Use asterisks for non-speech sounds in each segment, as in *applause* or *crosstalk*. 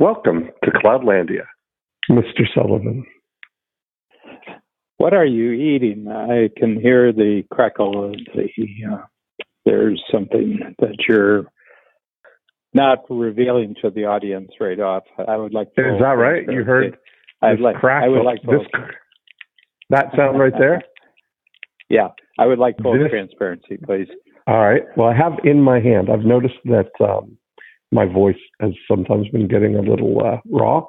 Welcome to Cloudlandia, Mr. Sullivan. What are you eating? I can hear the crackle of the. Uh, there's something that you're not revealing to the audience right off. I would like. To Is that right? You heard? I'd like. Crackle. I would like. This, that sound right there. *laughs* yeah, I would like full This- transparency, please. All right. Well, I have in my hand. I've noticed that um, my voice has sometimes been getting a little uh, raw,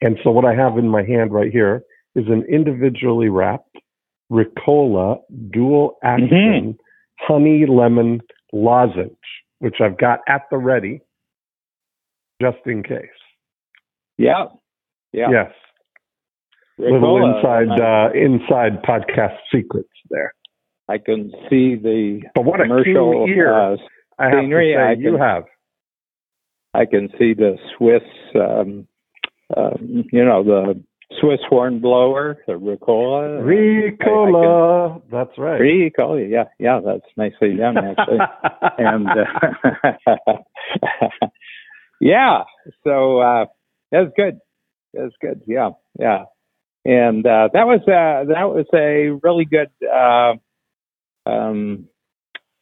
and so what I have in my hand right here is an individually wrapped Ricola dual action honey lemon lozenge, which I've got at the ready, just in case. Yeah. Yeah. Yes. little inside I, uh, inside podcast secrets there. I can see the But what a commercial. keen ear uh, I have to scenery, say I you have. I can see the Swiss, um, um, you know, the Swiss horn blower, the Ricola. Ricola. That's right. Ricola, yeah, yeah, that's nicely done, actually. *laughs* and uh, *laughs* yeah, so uh, that's good. That's good. Yeah, yeah. And uh, that was uh, that was a really good uh, um,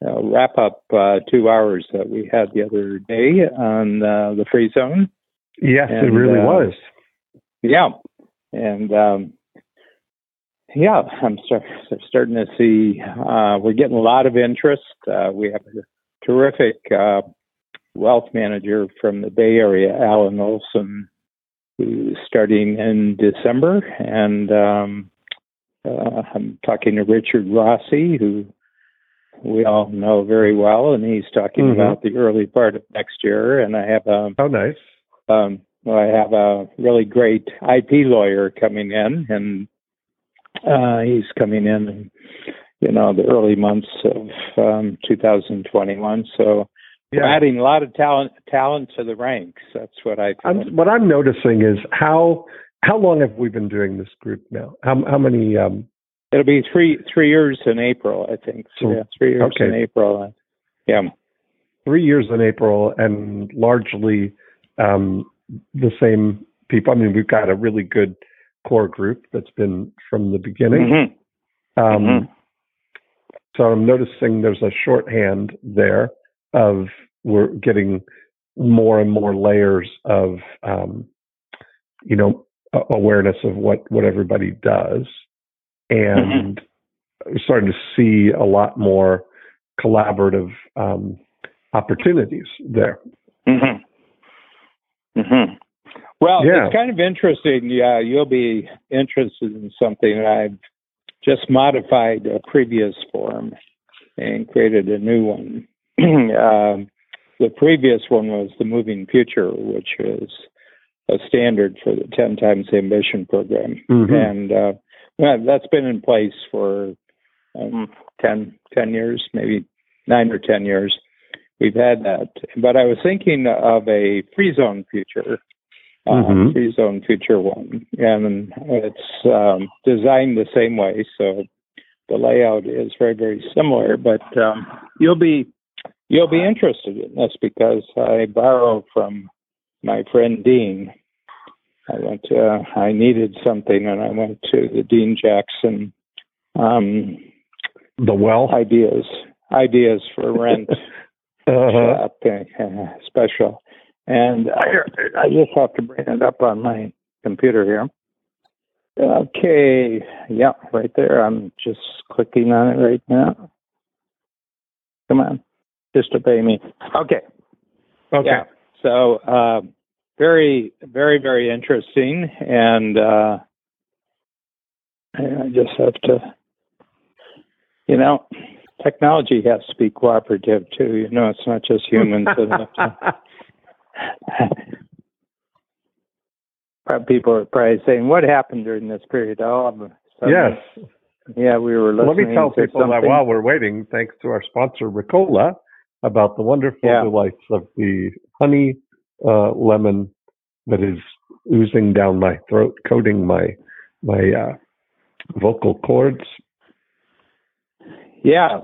uh, wrap up uh, two hours that we had the other day on uh, the free zone. yes, it really uh, was. Yeah, and um, yeah, I'm start, starting to see uh, we're getting a lot of interest. Uh, we have a terrific uh, wealth manager from the Bay Area, Alan Olson, who's starting in December, and um, uh, I'm talking to Richard Rossi, who we all know very well, and he's talking Mhm. about the early part of next year. And I have a Oh, nice. um, well, I have a really great IP lawyer coming in, and uh, he's coming in, in you know, the early months of um, 2021. So we're Yeah. adding a lot of talent talent to the ranks. That's what I. I'm, what I'm noticing is how how long have we been doing this group now? How how many? Um, It'll be three three years in April, I think. So- yeah, three years okay. in April. Yeah. three years in April, and largely um, the same people. I mean, we've got a really good core group that's been from the beginning. Mhm. Um, Mhm. So I'm noticing there's a shorthand there of we're getting more and more layers of, um, you know, awareness of what what everybody does, and we're starting to see a lot more collaborative um, opportunities there. Mhm. Mhm. Well, Yeah. it's kind of interesting. Yeah, you'll be interested in something. I've just modified a previous form and created a new one. *clears throat* um, the previous one was the Moving Future, which is a standard for the 10 times ambition program. Mhm. And uh, well, that's been in place for um, 10, 10 years, maybe nine or 10 years. We've had that. But I was thinking of a free zone future, uh, Mhm. free zone future one. And it's um, designed the same way. So the layout is very, very similar. But um, you'll be you'll be interested in this because I borrow from my friend Dean. I went to, I needed something and I went to the Dean Jackson um, The well. ideas ideas for rent *laughs* Uh-huh. uh, special. And I, I just have to bring it up on my computer here. Okay, yeah, right there. I'm just clicking on it right now. Come on, just obey me. Okay, Okay. yeah. So uh, very, very, very interesting, and uh, I just have to, you know, technology has to be cooperative too. You know, it's not just humans that have to. *laughs* People are probably saying, "What happened during this period?" Oh, I'm sorry. yes. yeah, we were listening. Let me tell people that while we're waiting, thanks to our sponsor Ricola, about the wonderful Yeah. delights of the honey uh, lemon that is oozing down my throat, coating my my uh, vocal cords. Yeah.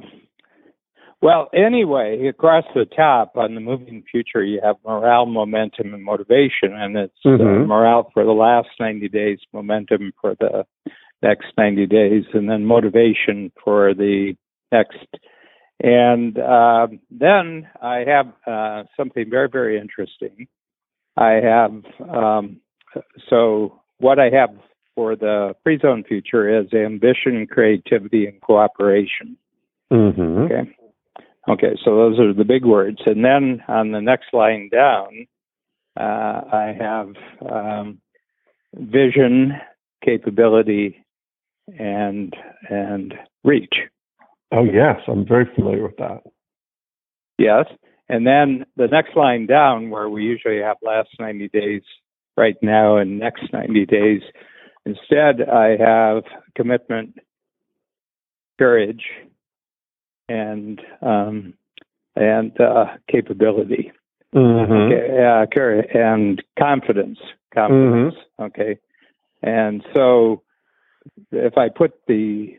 Well, anyway, across the top on the moving future, you have morale, momentum, and motivation, and it's uh, Mhm. morale for the last 90 days, momentum for the next 90 days, and then motivation for the next. And uh, then I have uh, something very, very interesting. I have um, so what I have for the free zone future is ambition, creativity, and cooperation. Mm-hmm. Okay. Okay, so those are the big words. And then on the next line down, uh, I have um, vision, capability, and and reach. Oh yes, I'm very familiar with that. Yes. And then the next line down, where we usually have last 90 days right now and next 90 days, instead I have commitment, courage, and um, and uh, capability. Mm-hmm. Okay, uh, courage and confidence. Confidence. Okay. And so if I put the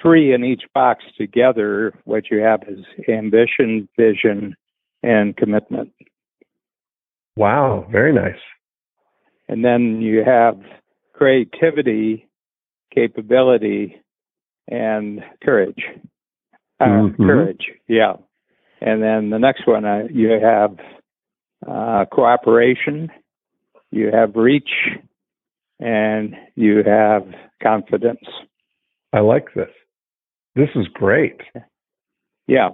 three in each box together, what you have is ambition, vision, and commitment. Wow, very nice. And then you have creativity, capability, and courage. Uh, Mhm. Courage, yeah. And then the next one, uh, you have uh, cooperation, you have reach, and you have confidence. I like this. This is great. Yeah.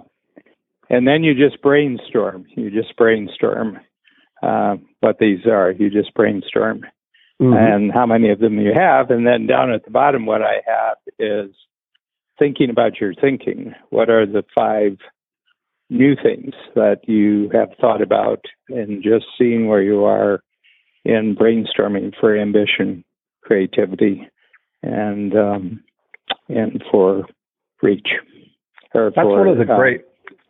And then you just brainstorm. You just brainstorm uh, what these are. You just brainstorm Mhm. and how many of them you have. And then down at the bottom, what I have is thinking about your thinking. What are the five new things that you have thought about and just seeing where you are in brainstorming for ambition, creativity, and um, and for reach. That's for, one of the uh, great.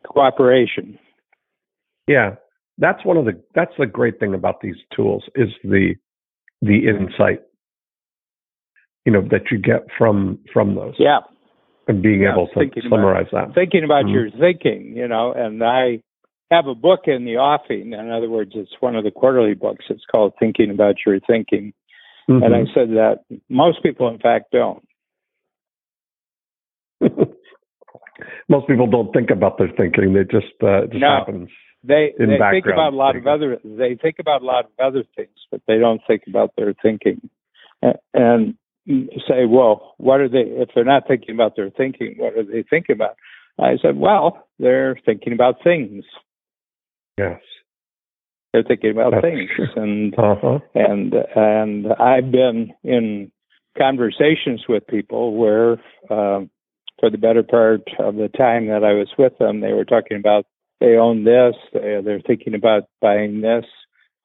Cooperation. Yeah, that's one of the. That's the great thing about these tools is the the insight. You know that you get from from those Yeah, and being Yeah, able to thinking about- summarize that. thinking about Mhm. your thinking, you know, and I have a book in the offing. In other words, it's one of the quarterly books. It's called Thinking About Your Thinking. And I Mhm. said that most people, in fact, don't. *laughs* Most people don't think about their thinking; they just uh, it just No. happens. They In they think about a lot of other they think about a lot of other things, but they don't think about their thinking. A- And say, well, what are they? If they're not thinking about their thinking, what are they thinking about? I said, well, they're thinking about things. Yes. They're thinking about That's things, true. and Uh huh. and and I've been in conversations with people where, um, for the better part of the time that I was with them, they were talking about they own this, they, they're thinking about buying this,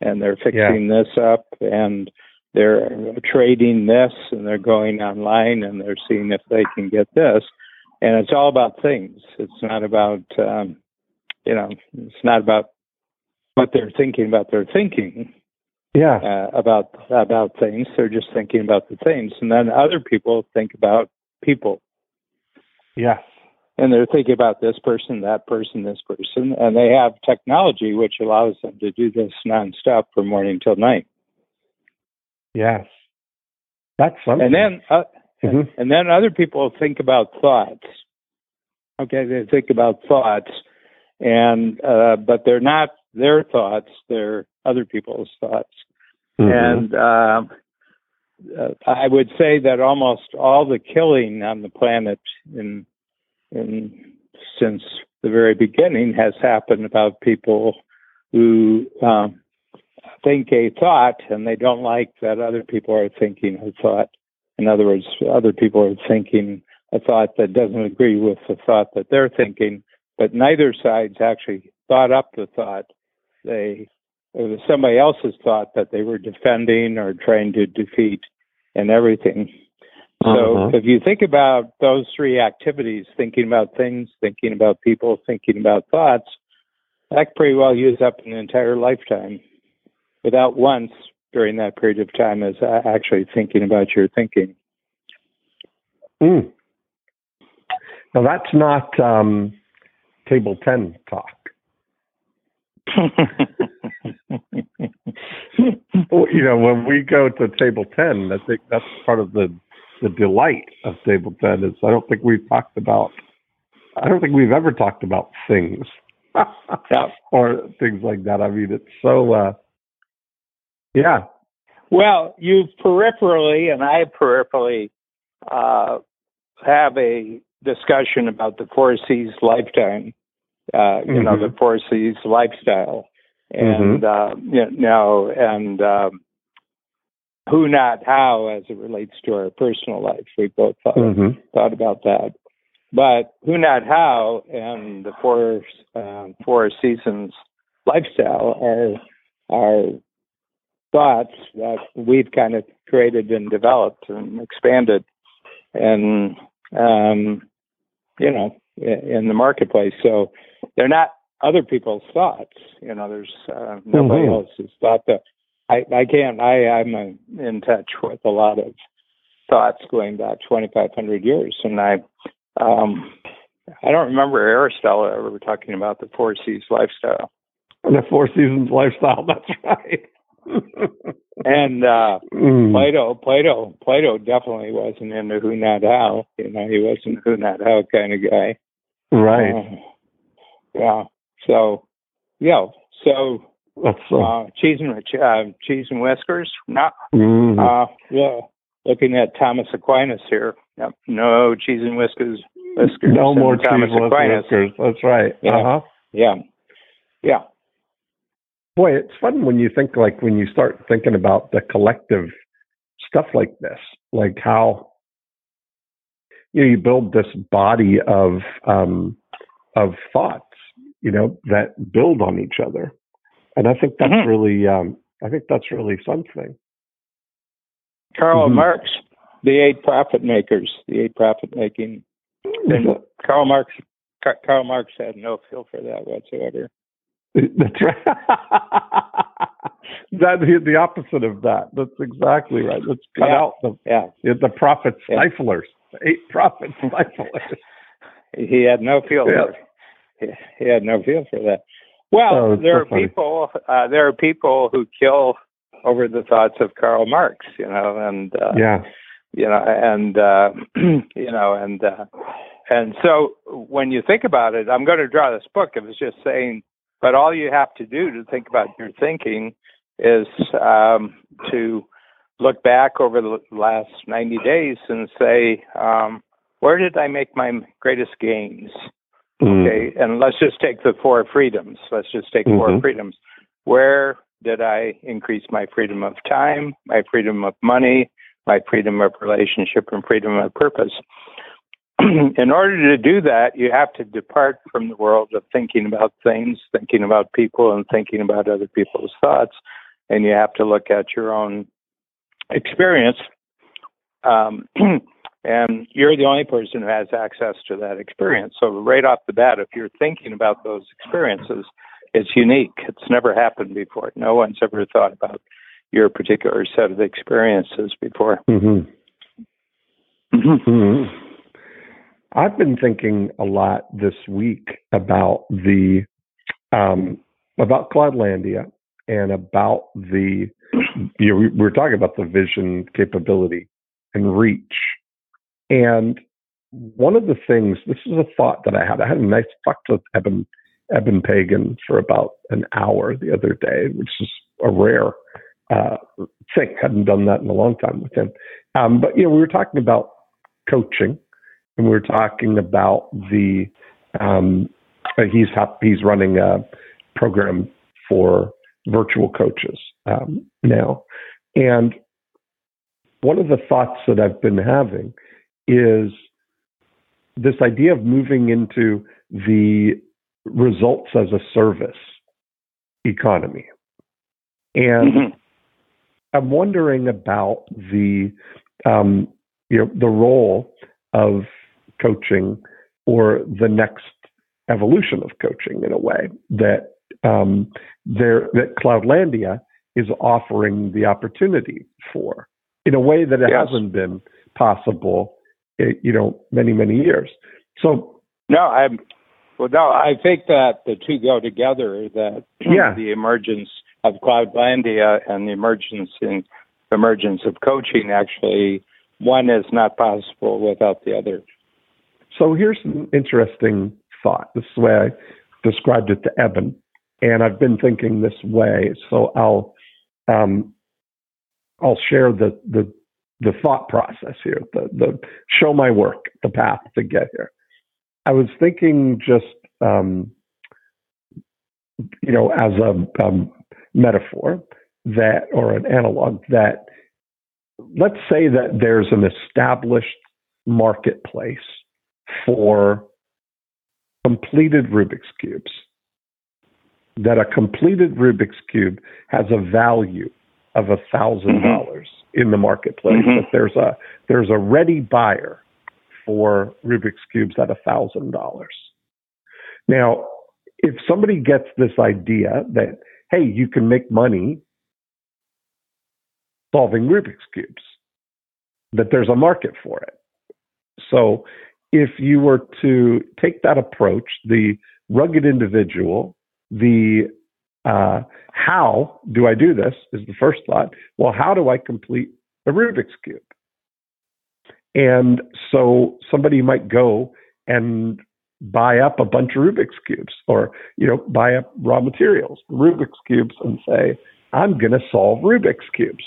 and they're fixing this up, and they're trading this, and they're going online and they're seeing if they can get this, and it's all about things. It's not about um, you know, it's not about what they're thinking about their thinking Yeah. uh, about about things. They're just thinking about the things, and then other people think about people, Yes. and they're thinking about this person, that person, this person, and they have technology which allows them to do this nonstop from morning till night. Yes. That's something. And then uh, Mhm. and then other people think about thoughts. Okay, they think about thoughts, and uh, but they're not their thoughts; they're other people's thoughts. Mhm. And um, uh, I would say that almost all the killing on the planet in, in since the very beginning has happened about people who um, think a thought and they don't like that other people are thinking a thought. In other words, other people are thinking a thought that doesn't agree with the thought that they're thinking, but neither side's actually thought up the thought. They it was somebody else's thought that they were defending or trying to defeat and everything. So Mhm. if you think about those three activities, thinking about things, thinking about people, thinking about thoughts, that could pretty well use up an entire lifetime without once during that period of time as uh, actually thinking about your thinking. Mm. Now that's not um, table 10 talk. *laughs* Well, you know, when we go to table 10, I think that's part of the, the delight of table 10 is I don't think we've talked about, I don't think we've ever talked about things yeah. *laughs* or things like that. I mean, it's so, uh, yeah. Well, you peripherally and I peripherally uh, have a discussion about the four C's lifetime, uh, you know, Mhm. the four C's lifestyle, and uh, you know, and um, who, not how, as it relates to our personal life. We both thought, hmm thought about that, but who, not how, and the four um, four seasons lifestyle are are thoughts that we've kind of created and developed and expanded and um, you know in the marketplace. So they're not other people's thoughts. You know, there's uh, nobody Mhm. else's thought. That I I can't. I I'm uh, in touch with a lot of thoughts going back 2,500 years, and I um, I don't remember Aristotle ever talking about the four C's lifestyle. The Four Seasons lifestyle, *laughs* that's right. And uh, Mm. Plato, Plato, Plato definitely wasn't into who not how. You know, he wasn't a who not how kind of guy. Right. Uh, yeah. So, yeah. So, so. uh, cheese and uh, cheese and whiskers. No. Mhm. Uh, yeah. Looking at Thomas Aquinas here. Yep. No cheese and whiskers. Whiskers. no more Thomas cheese Aquinas. whiskers. That's right. Yeah. Uh huh. Yeah. Yeah. Boy, it's fun when you think like when you start thinking about the collective stuff like this, like how you know you build this body of um, of thoughts, you know, that build on each other, and I think that's Mhm. really, um, I think that's really something. Karl Mhm. Marx, the eight profit makers, the eight profit making. And Karl Marx, Karl Marx had no feel for that whatsoever. *laughs* That's right. *laughs* that the, the opposite of that. That's exactly right. Let's cut Yeah. out the Yeah, the profit Yeah. stiflers. The eight profit *laughs* stiflers. he had no feel Yeah. For it. He, he had no feel for that. Well, Oh, there so are funny. people. Uh, there are people who kill over the thoughts of Karl Marx. You know, and uh, yeah. you know, and uh, *clears throat* you know, and uh, and so when you think about it, I'm going to draw this book. It was just saying, but all you have to do to think about your thinking is um, to look back over the last 90 days and say, um, where did I make my greatest gains? Mm. Okay, and let's just take the four freedoms. Let's just take four Mhm. freedoms. Where did I increase my freedom of time, my freedom of money, my freedom of relationship, and freedom of purpose? *clears throat* In order to do that, you have to depart from the world of thinking about things, thinking about people, and thinking about other people's thoughts, and you have to look at your own experience. Um, *clears throat* and you're the only person who has access to that experience. So right off the bat, if you're thinking about those experiences, it's unique. It's never happened before. No one's ever thought about your particular set of experiences before. Mhm. Mm-hmm. Mhm. I've been thinking a lot this week about the um, about Cloudlandia and about the you know, we, are talking about the vision capability and reach. And one of the things, this is a thought that I had. I had a nice talk with Eben Eben Pagan for about an hour the other day, which is a rare uh, thing. Hadn't done that in a long time with him. Um, but you know, we were talking about coaching, and we were talking about the um, uh, he's he's running a program for virtual coaches um, now, and one of the thoughts that I've been having is this idea of moving into the results as a service economy, and Mhm. I'm wondering about the um, you know the role of coaching or the next evolution of coaching in a way that um, there that Cloudlandia is offering the opportunity for in a way that it Yes. hasn't been possible, you know, many many years. So No, I'm Well, no, I think that the two go together. That *clears throat* Yeah. the emergence of Cloudlandia and the emergence in emergence of coaching actually one is not possible without the other. So here's an interesting thought. This is the way I described it to Eben, and I've been thinking this way. So I'll um, I'll share the the the thought process here, the the show my work, the path to get here. I was thinking just um, you know as a um, metaphor that or an analog that let's say that there's an established marketplace for completed Rubik's cubes. That a completed Rubik's cube has a value of a thousand dollars in the marketplace. Mhm. That there's a there's a ready buyer for Rubik's cubes at a thousand dollars. Now, if somebody gets this idea that hey, you can make money solving Rubik's cubes, that there's a market for it. So if you were to take that approach, the rugged individual, the uh, how do I do this is the first thought. Well, how do I complete a Rubik's Cube? And so somebody might go and buy up a bunch of Rubik's Cubes or, you know, buy up raw materials, Rubik's Cubes, and say, I'm going to solve Rubik's Cubes,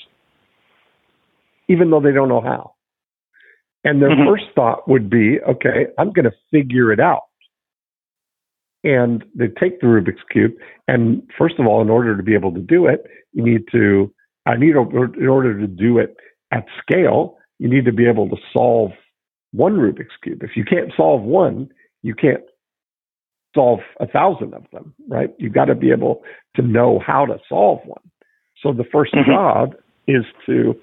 even though they don't know how. And their Mhm. first thought would be, okay, I'm going to figure it out. And they take the Rubik's Cube. And first of all, in order to be able to do it, you need to, I need, in order to do it at scale, you need to be able to solve one Rubik's Cube. If you can't solve one, you can't solve a thousand of them, right? You've got to be able to know how to solve one. So the 1st Mhm. job is to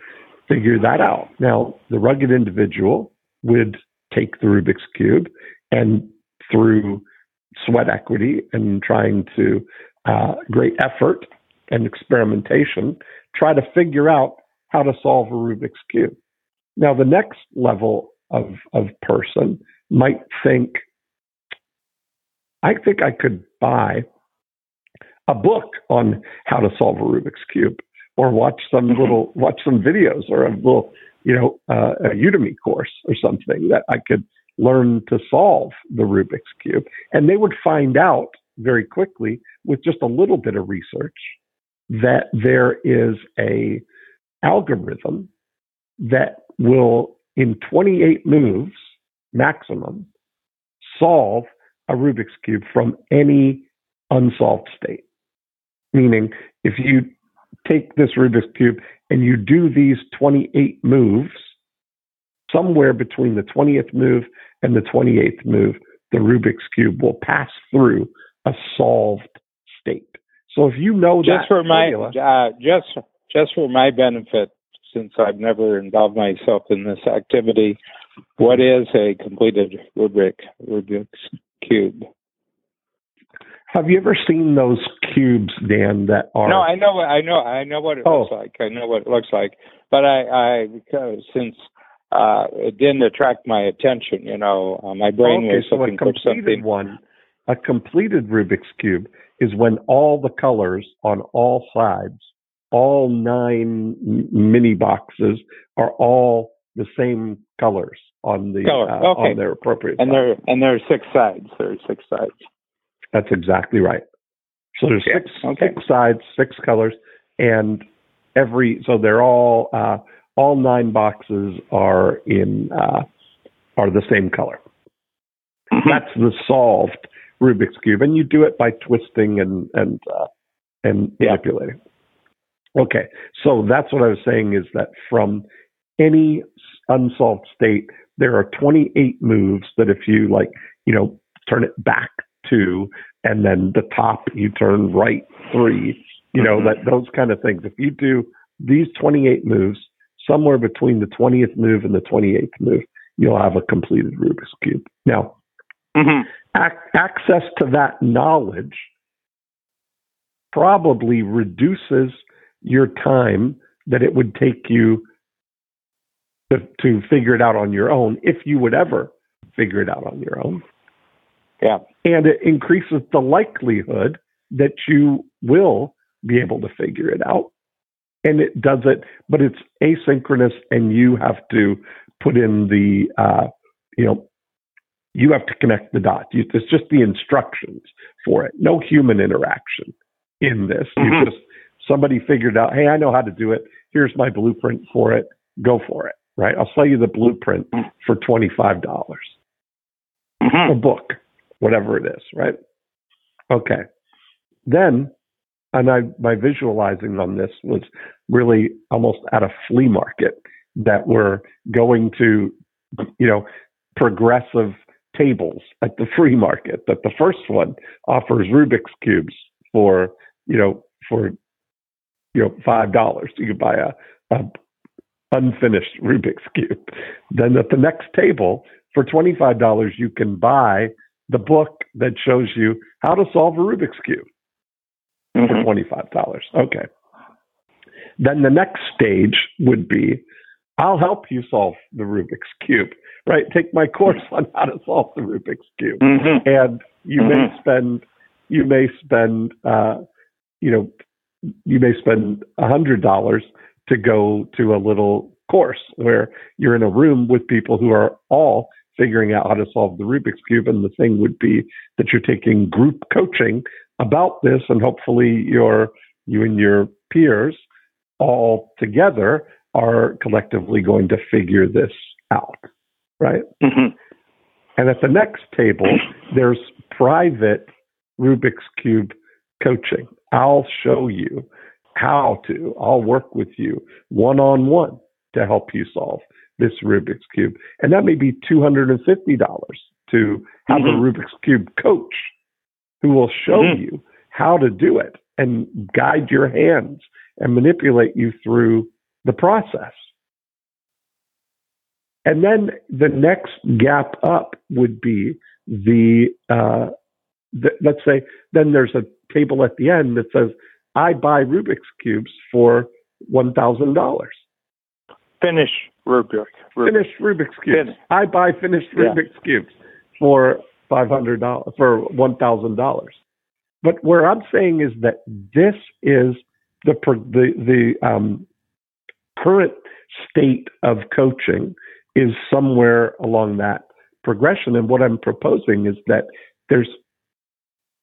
figure that out. Now, the rugged individual would take the Rubik's Cube and through sweat equity and trying to uh, great effort and experimentation, try to figure out how to solve a Rubik's Cube. Now, the next level of, of person might think, I think I could buy a book on how to solve a Rubik's Cube or watch some Mhm. little, watch some videos or a little, you know, uh, a Udemy course or something that I could learn to solve the Rubik's Cube. And they would find out very quickly with just a little bit of research that there is a algorithm that will in 28 moves maximum solve a Rubik's cube from any unsolved state. Meaning if you take this Rubik's cube and you do these 28 moves somewhere between the 20th move and the 28th move the Rubik's cube will pass through a solved state. So if you know just that for my uh, just just for my benefit, since I've never involved myself in this activity, what is a completed Rubik Rubik's cube? have you ever seen those cubes, Dan, that are No, I know, what- I know, I know what it Oh. looks like. I know what it looks like, but I, I because since uh, it didn't attract my attention, you know, uh, my brain okay, was so looking for completed something. one, a completed Rubik's cube is when all the colors on all sides, all nine mini boxes, are all the same colors on the Color, uh, okay. on their appropriate. And there, and there are six sides. There are six sides. That's exactly right. So there's Yeah, six okay. six sides, six colors, and every so they're all uh, all nine boxes are in uh, are the same color. Mm-hmm. That's the solved Rubik's cube, and you do it by twisting and and uh, and Yeah. manipulating. Okay, so that's what I was saying is that from any unsolved state, there are 28 moves that if you like, you know, turn it back two, and then the top you turn right three, you know, Mhm. that those kind of things. If you do these 28 moves, somewhere between the 20th move and the 28th move, you'll have a completed Rubik's cube. Now, hmm ac- access to that knowledge probably reduces your time that it would take you to, to figure it out on your own if you would ever figure it out on your own. Yeah. And it increases the likelihood that you will be able to figure it out. And it does it, but it's asynchronous and you have to put in the, uh, you know, you have to connect the dots. You, it's just the instructions for it. No human interaction in this. Mhm. You just somebody figured out, hey, I know how to do it. Here's my blueprint for it. Go for it. Right? I'll sell you the blueprint Mhm. for twenty five dollars. Mhm. A book, whatever it is. Right? Okay. Then, and I my visualizing on this was really almost at a flea market that we're going to, you know, progressive tables at the free market. That the first one offers Rubik's cubes for you know for you know five dollars. You could buy a, a unfinished Rubik's cube. Then at the next table for twenty five dollars, you can buy the book that shows you how to solve a Rubik's cube for Mhm. twenty five dollars. Okay. Then the next stage would be, I'll help you solve the Rubik's cube. Right? Take my course on how to solve the Rubik's cube Mhm. and you may Mhm. spend you may spend uh, you know you may spend a hundred dollars to go to a little course where you're in a room with people who are all figuring out how to solve the Rubik's cube and the thing would be that you're taking group coaching about this and hopefully your you and your peers all together are collectively going to figure this out right Mhm. and at the next table, there's private Rubik's Cube coaching. I'll show you how to, I'll work with you one on one to help you solve this Rubik's Cube. And that may be $250 to have Mhm. a Rubik's Cube coach who will show Mhm. you how to do it and guide your hands and manipulate you through the process. And then the next gap up would be the, uh, the, let's say, then there's a table at the end that says, I buy Rubik's Cubes for $1,000. Finish Rubik. Rubik. Finished Rubik's Cubes. Fin- I buy finished Yeah. Rubik's Cubes for $500, for $1,000. But where I'm saying is that this is the, the, the um, current state of coaching is somewhere along that progression. And what I'm proposing is that there's,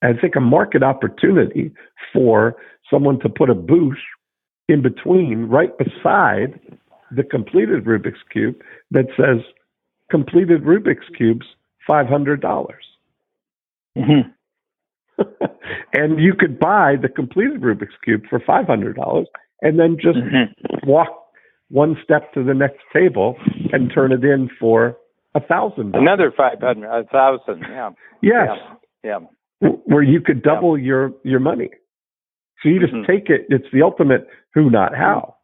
I think, a market opportunity for someone to put a booth in between, right beside the completed Rubik's Cube that says completed Rubik's Cubes, $500. Mhm. *laughs* and you could buy the completed Rubik's Cube for $500 and then just Mhm. walk one step to the next table and turn it in for a thousand. Another five hundred, a thousand. Yeah. Yes, Yeah. w- where you could double your your money. So you just Mhm. take it. It's the ultimate who, not how.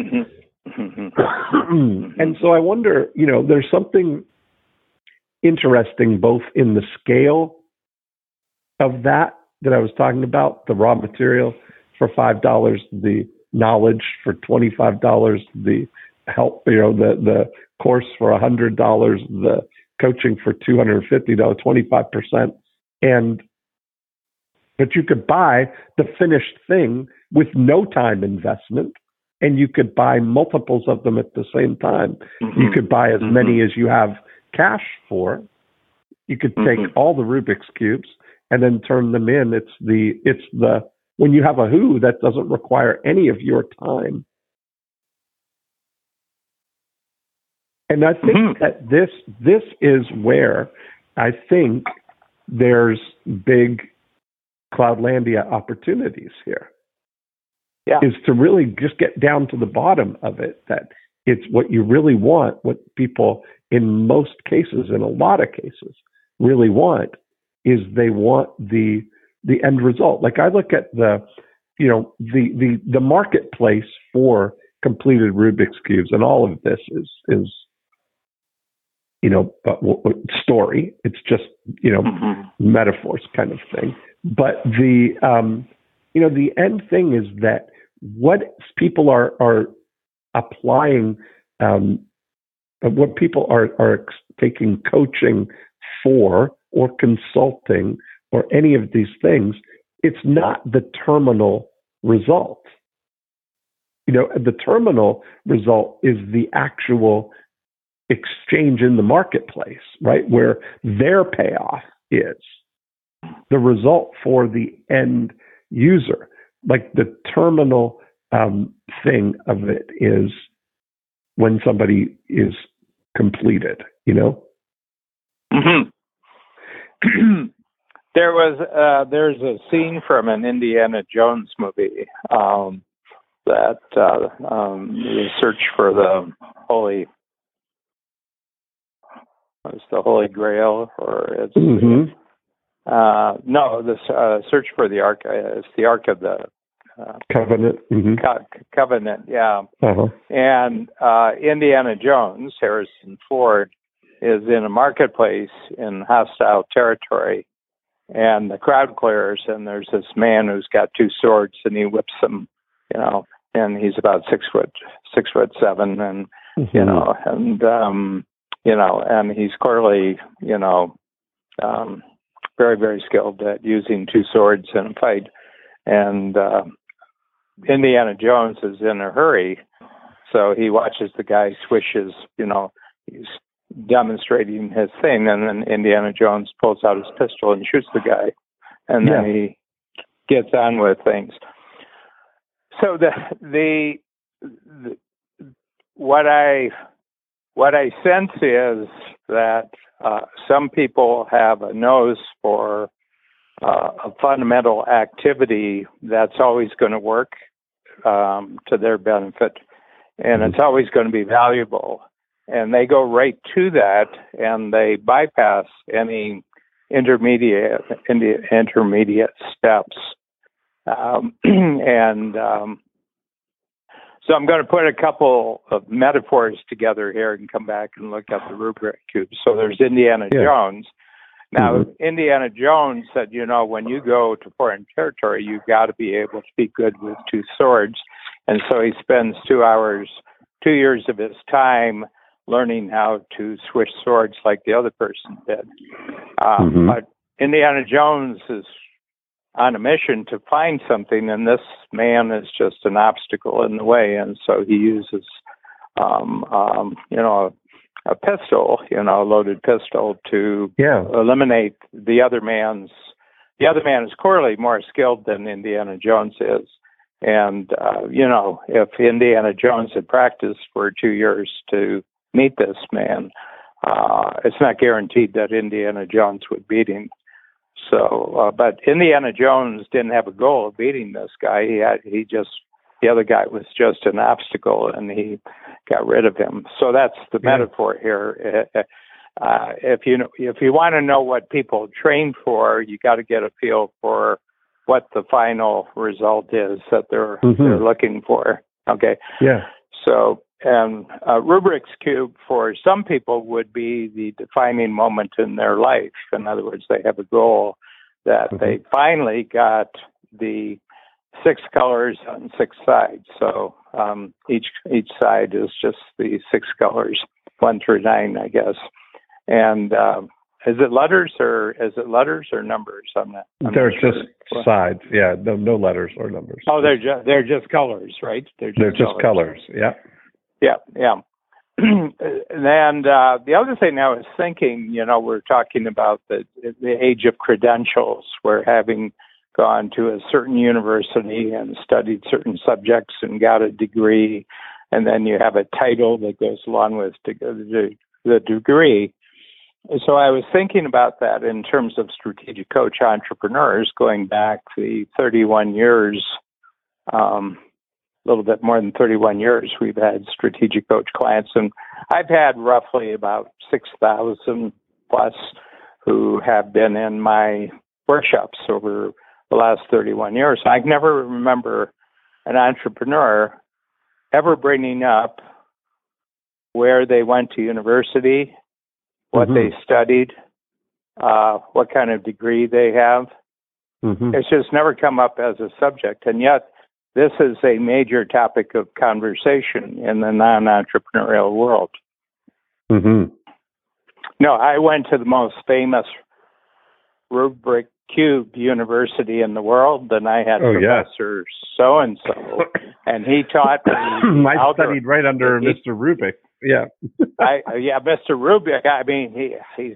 Mhm. Mhm. *clears throat* and so I wonder, you know, there's something interesting both in the scale of that that I was talking about, the raw material for five dollars, the knowledge for twenty five dollars, the help, you know, the the course for a hundred dollars, the coaching for two hundred and fifty dollars, twenty five percent, and but you could buy the finished thing with no time investment, and you could buy multiples of them at the same time. You could buy as Mhm. many as you have cash for. You could take Mhm. all the Rubik's cubes and then turn them in. It's the it's the when you have a who that doesn't require any of your time. And I think Mhm. that this this is where I think there's big Cloudlandia opportunities here Yeah. is to really just get down to the bottom of it that it's what you really want what people in most cases in a lot of cases really want is they want the the end result like i look at the you know the the the marketplace for completed rubik's cubes and all of this is is you know w- story it's just you know Mhm. metaphors kind of thing. But the um, you know the end thing is that what people are are applying, um, what people are are taking coaching for or consulting or any of these things, it's not the terminal result. You know, the terminal result is the actual exchange in the marketplace, right? Where their payoff is the result for the end user. Like the terminal um, thing of it is when somebody is completed, you know? Mm-hmm. *clears throat* there was uh, there's a scene from an Indiana Jones movie um, that uh, um, the search for the holy it's the Holy Grail, or it's mm-hmm. uh, no, the uh, search for the Ark. Uh, it's the Ark of the uh, Covenant. Mm-hmm. Co- Covenant, yeah. Uh-huh. And uh, Indiana Jones, Harrison Ford, is in a marketplace in hostile territory, and the crowd clears, and there's this man who's got two swords, and he whips them, you know, and he's about six foot six foot seven, and mm-hmm. you know, and um, you know, and he's clearly, you know, um, very very skilled at using two swords in a fight, and uh, Indiana Jones is in a hurry, so he watches the guy swishes, you know, he's demonstrating his thing, and then Indiana Jones pulls out his pistol and shoots the guy, and yeah. then he gets on with things. So the, the the what I what I sense is that uh, some people have a nose for uh, a fundamental activity that's always going to work um, to their benefit, and it's always going to be valuable and they go right to that and they bypass any intermediate intermediate steps um, *clears throat* and um, so I'm going to put a couple of metaphors together here and come back and look at the Rubik cube. So there's Indiana yeah. Jones. Now, mm-hmm. Indiana Jones said, you know, when you go to foreign territory, you've got to be able to be good with two swords. And so he spends two hours, two years of his time learning how to switch swords like the other person did. Um, mm-hmm. But Indiana Jones is on a mission to find something, and this man is just an obstacle in the way, and so he uses, um, um, you know, a, pistol, you know, a loaded pistol to yeah. eliminate the other man's. The other man is clearly more skilled than Indiana Jones is. And, uh, you know, if Indiana Jones had practiced for two years to meet this man, uh, it's not guaranteed that Indiana Jones would beat him. So, uh, but Indiana Jones didn't have a goal of beating this guy. He had he just the other guy was just an obstacle, and he got rid of him. So that's the yeah. metaphor here. Uh, uh if you if you want to know what people train for, you got to get a feel for what the final result is that they're mm-hmm. they're looking for. Okay. Yeah. So and uh, Cube for some people would be the defining moment in their life. In other words, they have a goal that mm-hmm. they finally got the six colors on six sides. So um, each each side is just the six colors, one through nine, I guess. And um, is it letters or is it letters or numbers? I'm not. I'm they're not just sure. sides. Yeah, no, no letters or numbers. Oh, they're just they're just colors, right? They're just, they're just colors. colors. Yeah. Yeah, yeah. *clears throat* and uh, the other thing I was thinking, you know, we're talking about the the age of credentials, We're having gone to a certain university and studied certain subjects and got a degree, and then you have a title that goes along with the, degree. So I was thinking about that in terms of strategic coach entrepreneurs going back the 31 years um, a little bit more than 31 years, we've had strategic coach clients, and I've had roughly about 6,000 plus who have been in my workshops over the last 31 years. I never remember an entrepreneur ever bringing up where they went to university, what mm-hmm. they studied, uh, what kind of degree they have. Mm-hmm. It's just never come up as a subject, and yet this is a major topic of conversation in the non entrepreneurial world. Mm-hmm. No, I went to the most famous Rubik cube university in the world, and I had Oh. Professor so and so, and he taught me. *clears throat* I algebra. studied right under He- Mr. Rubik. Yeah. *laughs* I yeah, Mr. Rubik. I mean, he he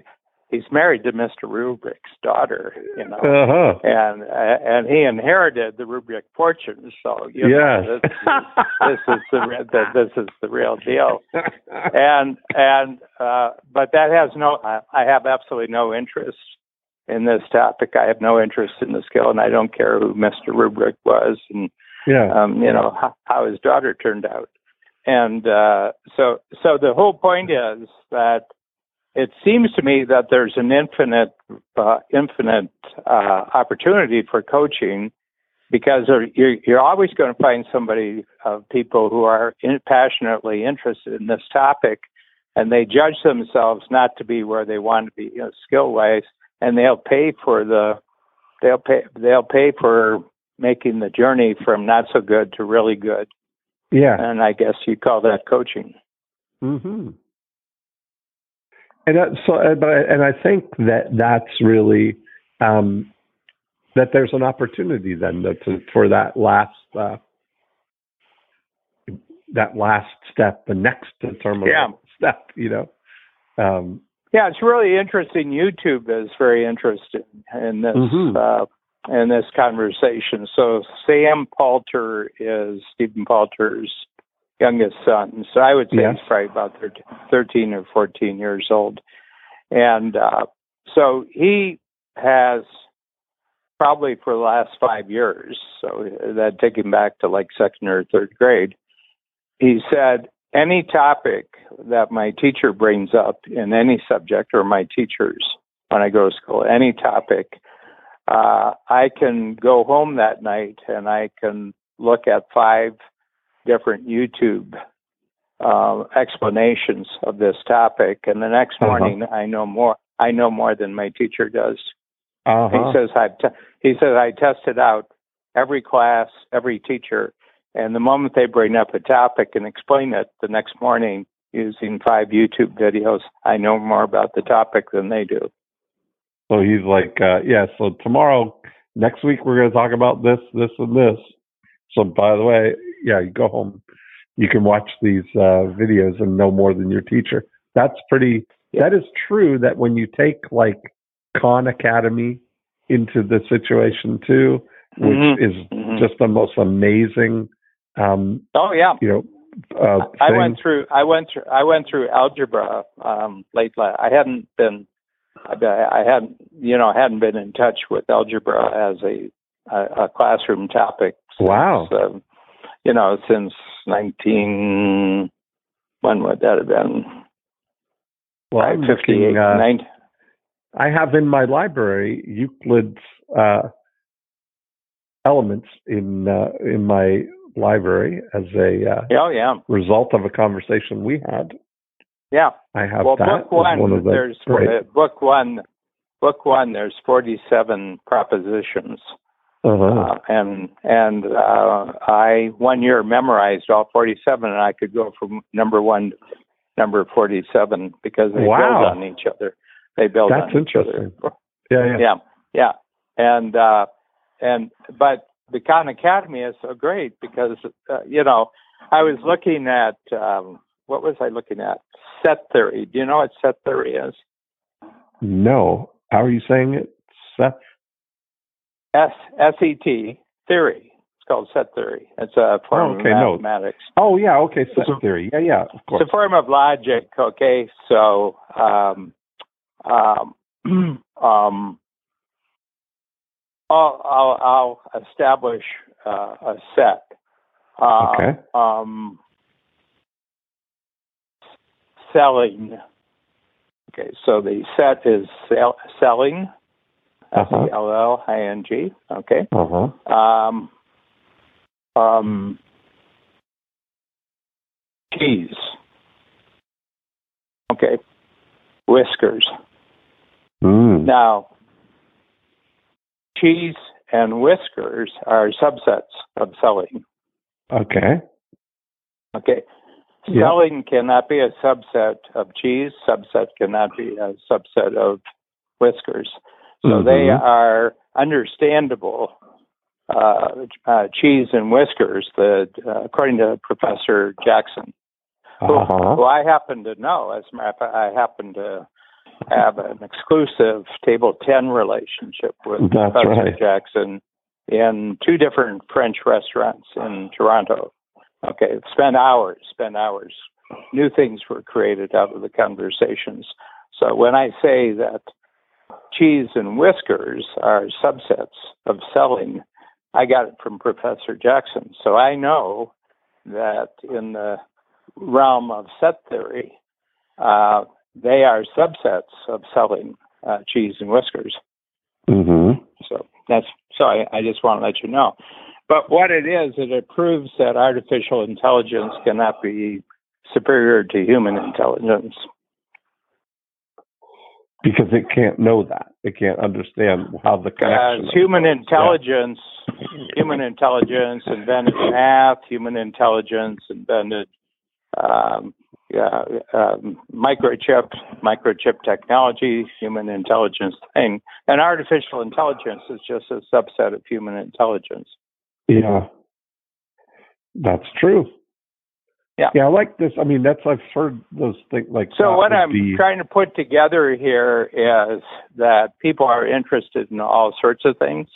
he's married to Mr. Rubik's daughter, you know, Uh huh. and uh, and he inherited the Rubik fortune. So you Yes. know, this, this is the the this is the real deal. *laughs* And and uh, but that has no. I, I have absolutely no interest in this topic. I have no interest in the skill, and I don't care who Mr. Rubik was, and yeah. um, you know how, how his daughter turned out. And uh, so, so the whole point is that it seems to me that there's an infinite, uh, infinite uh, opportunity for coaching because you're, you're always going to find somebody, uh, people who are in, passionately interested in this topic, and they judge themselves not to be where they want to be, you know, skill wise, and they'll pay for the, they'll pay, they'll pay for making the journey from not so good to really good. Yeah. And I guess you call that coaching. hmm And that, so, uh, but I, and I think that that's really um, that there's an opportunity then to, to, for that last uh, that last step, the next determinable Yeah. step. You know. Um, Yeah, it's really interesting. YouTube is very interested in this Mhm. uh, in this conversation. So Sam Palter is Stephen Palter's youngest son. So I would say Yes. he's probably about 13, 13 or 14 years old. And uh, so he has probably for the last five years, so that take him back to like second or third grade, he said, any topic that my teacher brings up in any subject or my teachers when I go to school, any topic, uh, I can go home that night and I can look at five different YouTube uh, explanations of this topic, and the next Uh-huh. morning I know more. I know more than my teacher does. uh-huh. He says I te- he says I tested out every class, every teacher, and the moment they bring up a topic and explain it the next morning using five YouTube videos, I know more about the topic than they do. So he's like, uh, yeah, so tomorrow, next week, we're going to talk about this, this, and this. So, by the way, yeah, you go home, you can watch these uh, videos and know more than your teacher. That's pretty, Yeah. that is true that when you take like Khan Academy into the situation too, which Mhm. is Mhm. just the most amazing, um, Oh yeah. you know, uh, I thing. went through I went through I went through algebra um late la I hadn't been I, hadn't you know I hadn't been in touch with algebra as a a, a classroom topic since, Wow. um, you know since 19 when would that have been well, I'm 58 looking, uh, 90 I have in my library Euclid's uh, elements in uh, in my library as a uh, oh yeah result of a conversation we had. yeah I have well that book one, one of the there's great. uh, book one book one there's 47 propositions uh-huh. Uh, and and uh, I one year memorized all 47, and I could go from number one to number 47 because they Wow. build on each other. They build That's on each other. interesting. yeah, yeah, Yeah, yeah, and uh, and but the Khan Academy is so great because uh, you know I was looking at um, what was I looking at? Set theory. Do you know what set theory is? No, how are you saying it? Seth? S S E T theory. It's called set theory. It's a form okay, of no. mathematics. Oh, yeah. Okay, set So- theory. Yeah, yeah. Of course. It's a form of logic. Okay, so um, um, *clears throat* um, I'll, I'll, I'll establish uh, a set. Uh, Okay. Um, selling. Okay, so the set is sell, selling. S Uh-huh. E L L I N G. Okay. Uh huh. Um, um, cheese. Okay. Whiskers. Mm. Now, cheese and whiskers are subsets of selling. Okay. Okay. Yeah. selling cannot be a subset of cheese. Subset cannot be a subset of whiskers. So they Mhm. are understandable uh, uh, cheese and whiskers. The uh, according to Professor Jackson, who, Uh-huh. who I happen to know. As a matter of fact, I happen to have an exclusive Table Ten relationship with That's Professor right. Jackson in two different French restaurants in Toronto. Okay, spent hours, spent hours. New things were created out of the conversations. So when I say that cheese and whiskers are subsets of selling, I got it from Professor Jackson. So I know that in the realm of set theory, uh, they are subsets of selling uh, cheese and whiskers. Mhm. So that's so I, I just want to let you know. But what it is, it proves that artificial intelligence cannot be superior to human intelligence. Because it can't know that. It can't understand how the As connection. of human those- intelligence, human intelligence invented math, human intelligence invented um, yeah, um, microchip, microchip technology, human intelligence thing, and artificial intelligence is just a subset of human intelligence. Yeah. That's true. Yeah. Yeah, I like this. I mean, that's I've heard those things like. So what I'm be- trying to put together here is that people are interested in all sorts of things.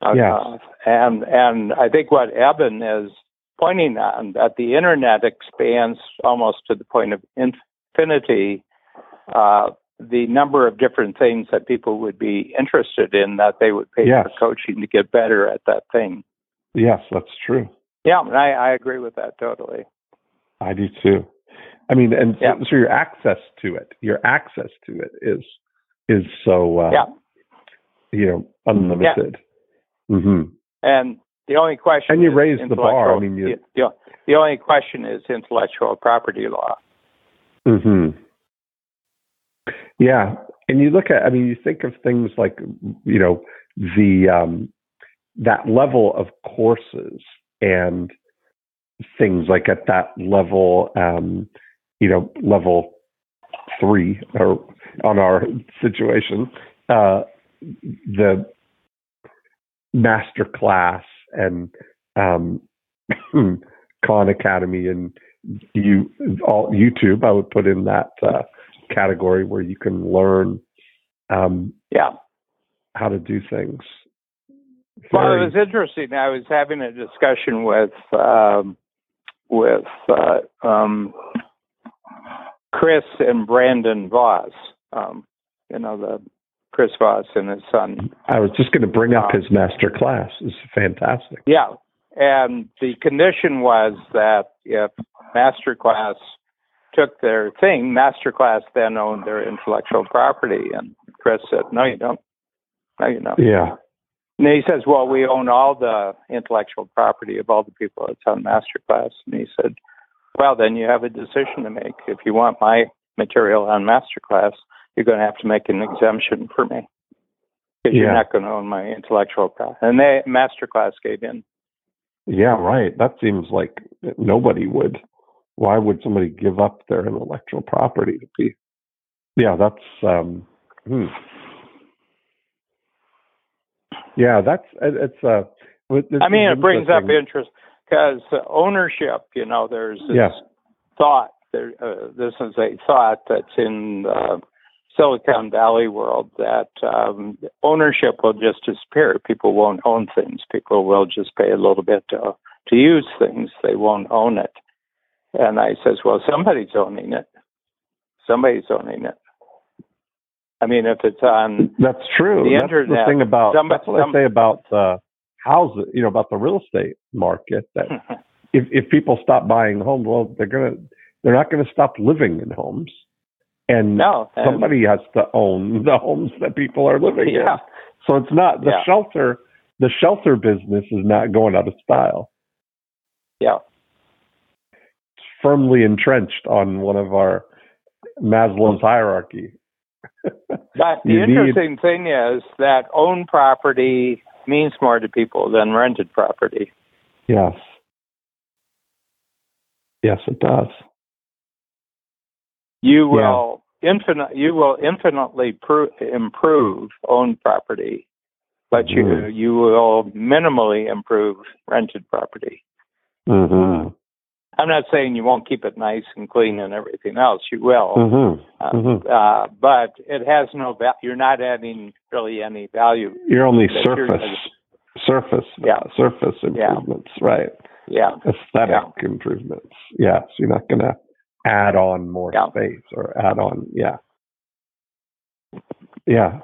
Uh, and and I think what Eben is pointing on that the internet expands almost to the point of infinity. Uh, the number of different things that people would be interested in that they would pay Yes. for coaching to get better at that thing. Yes, that's true. Yeah, and I, I agree with that totally. I do too. I mean, and so- Yeah. so, your access to it, your access to it is is so uh, Yeah. you know unlimited. hmm And the only question And you is raised the bar. I mean, you- the, the only question is intellectual property law. hmm Yeah, and you look at. I mean, you think of things like you know the um, that level of courses and things like at that level. Um, you know, level three or on our situation, uh, the master class and um, *clears throat* Khan Academy and you all YouTube. I would put in that uh, category where you can learn um, Yeah. how to do things. Well, it was interesting. I was having a discussion with um, with uh, um, Chris and Brandon Voss. Um, you know the Chris Voss and his son. I was just going to bring up Wow. his master class. It's fantastic. Yeah, and the condition was that if Masterclass took their thing, Masterclass then owned their intellectual property. And Chris said, "No, you don't. No, you don't." Yeah, And he says, Well, we own all the intellectual property of all the people that's on Masterclass. And he said, Well, then you have a decision to make. If you want my material on Masterclass, you're going to have to make an exemption for me because you're not going to own my intellectual property. And they, Masterclass gave in. yeah, right. That seems like nobody would. Why would somebody give up their intellectual property to be? Yeah, that's. um hmm. Yeah, that's it- it's uh I mean, it brings up interest because ownership, you know, there's this Yeah. thought. There, uh, this is a thought that's in uh, Silicon Valley world that um, ownership will just disappear. People won't own things. People will just pay a little bit to to use things. They won't own it. And I says, well, somebody's owning it. Somebody's owning it. I mean, if it's on That's true. The that's the thing about some- that's what some- I say about uh, houses. You know about the real estate market. That *laughs* if if people stop buying homes, well, they're gonna they're not gonna stop living in homes, and no, and- somebody has to own *laughs* the homes that people are living yeah. in. So it's not the Yeah. shelter. The shelter business is not going out of style. Yeah. It's firmly entrenched on one of our Maslow's hierarchy. *laughs* But the need- interesting thing is that owned property means more to people than rented property. Yes. Yes, it does. You Yeah. will infinite. You will infinitely pro- improve owned property, but you Mhm. you will minimally improve rented property. Mm-hmm. I'm not saying you won't keep it nice and clean and everything else. You will, Mm-hmm. uh, Mhm. uh, but it has no. value. you're not adding really any value. You're only you're- surface, surface, Yeah. uh, surface improvements, right? Yeah, Aesthetic improvements. Yes, you're not going to add on more Yeah. space or add on. Yeah. Yeah.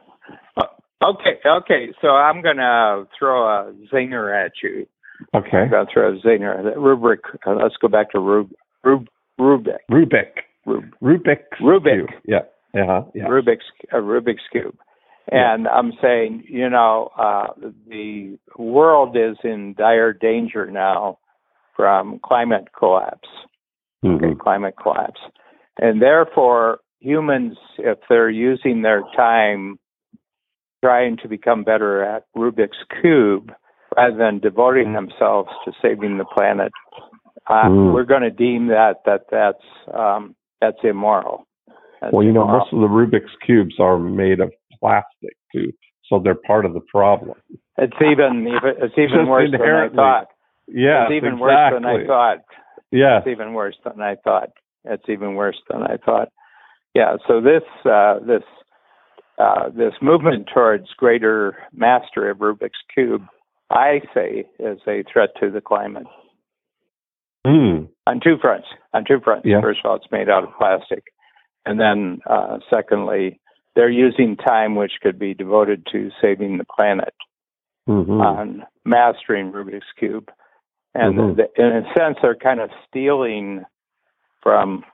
Okay, okay. So I'm gonna throw a zinger at you. Okay. I'm gonna throw a zinger. Rubric. Uh, let's go back to Rub, Rub, Rubik. Rubik. Rub, Rubik's Rubik. Cube. Yeah. Uh-huh. Yeah. Rubik's a Rubik's cube. And I'm saying, you know, uh, the world is in dire danger now from climate collapse. Okay, Mhm. climate collapse, and therefore humans, if they're using their time trying to become better at Rubik's cube rather than devoting themselves to saving the planet, uh, Mm. we're going to deem that that that's um, that's immoral. That's Well, you know, most of the Rubik's cubes are made of plastic too, so they're part of the problem. It's even, it's even Just worse than I thought. Yes, it's even exactly. worse than I thought. Yes. It's even worse than I thought. It's even worse than I thought. Yeah. So this uh, this uh, this movement towards greater mastery of Rubik's cube, I say, is a threat to the climate Mm. on two fronts. On two fronts. Yeah. First of all, it's made out of plastic, and then uh, secondly, they're using time which could be devoted to saving the planet. Mhm. on mastering Rubik's Cube. And Mhm. the, in a sense, they're kind of stealing from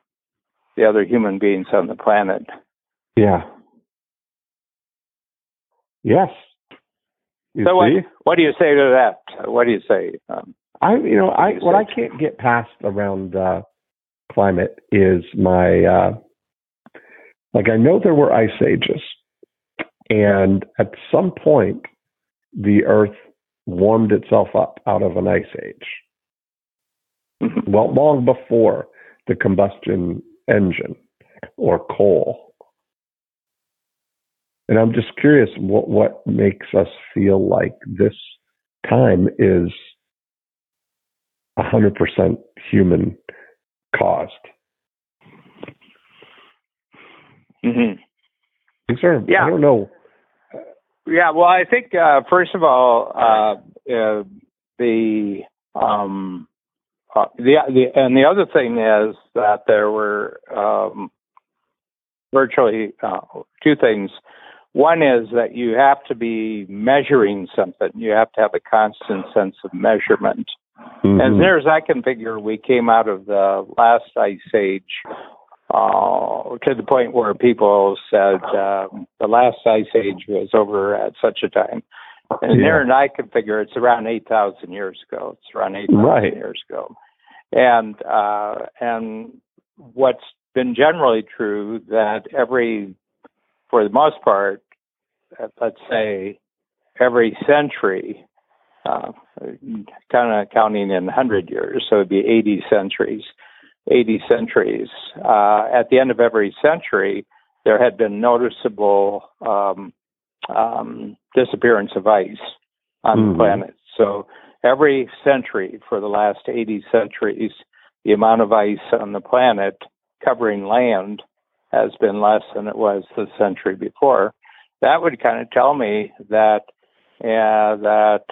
the other human beings on the planet. Yeah. Yes. You so, what, what do you say to that? What do you say? Um, I you know I You what I can't get past around uh, climate is my uh, like I know there were ice ages, and at some point the Earth warmed itself up out of an ice age. mhm. Well, long before the combustion engine or coal. And I'm just curious what what makes us feel like this time is 100% human caused. Mm-hmm. These are, Yeah. I don't know. Yeah, well, I think uh, first of all, uh, uh, the um, uh, the the and the other thing is that there were um, virtually uh, two things. One is that you have to be measuring something. You have to have a constant sense of measurement. Mhm. As near as I can figure, we came out of the last ice age uh, to the point where people said um, the last ice age was over at such a time. And Yeah. near as I can figure, it's around 8,000 years ago. It's around 8,000 Right. years ago. And, uh, and what's been generally true that every, for the most part, uh, let's say every century, uh, kind of counting in 100 years, so it'd be 80 centuries. 80 centuries. Uh, at the end of every century, there had been noticeable um, um, disappearance of ice on Mhm. the planet. So every century for the last 80 centuries, the amount of ice on the planet covering land has been less than it was the century before. That would kind of tell me that uh, that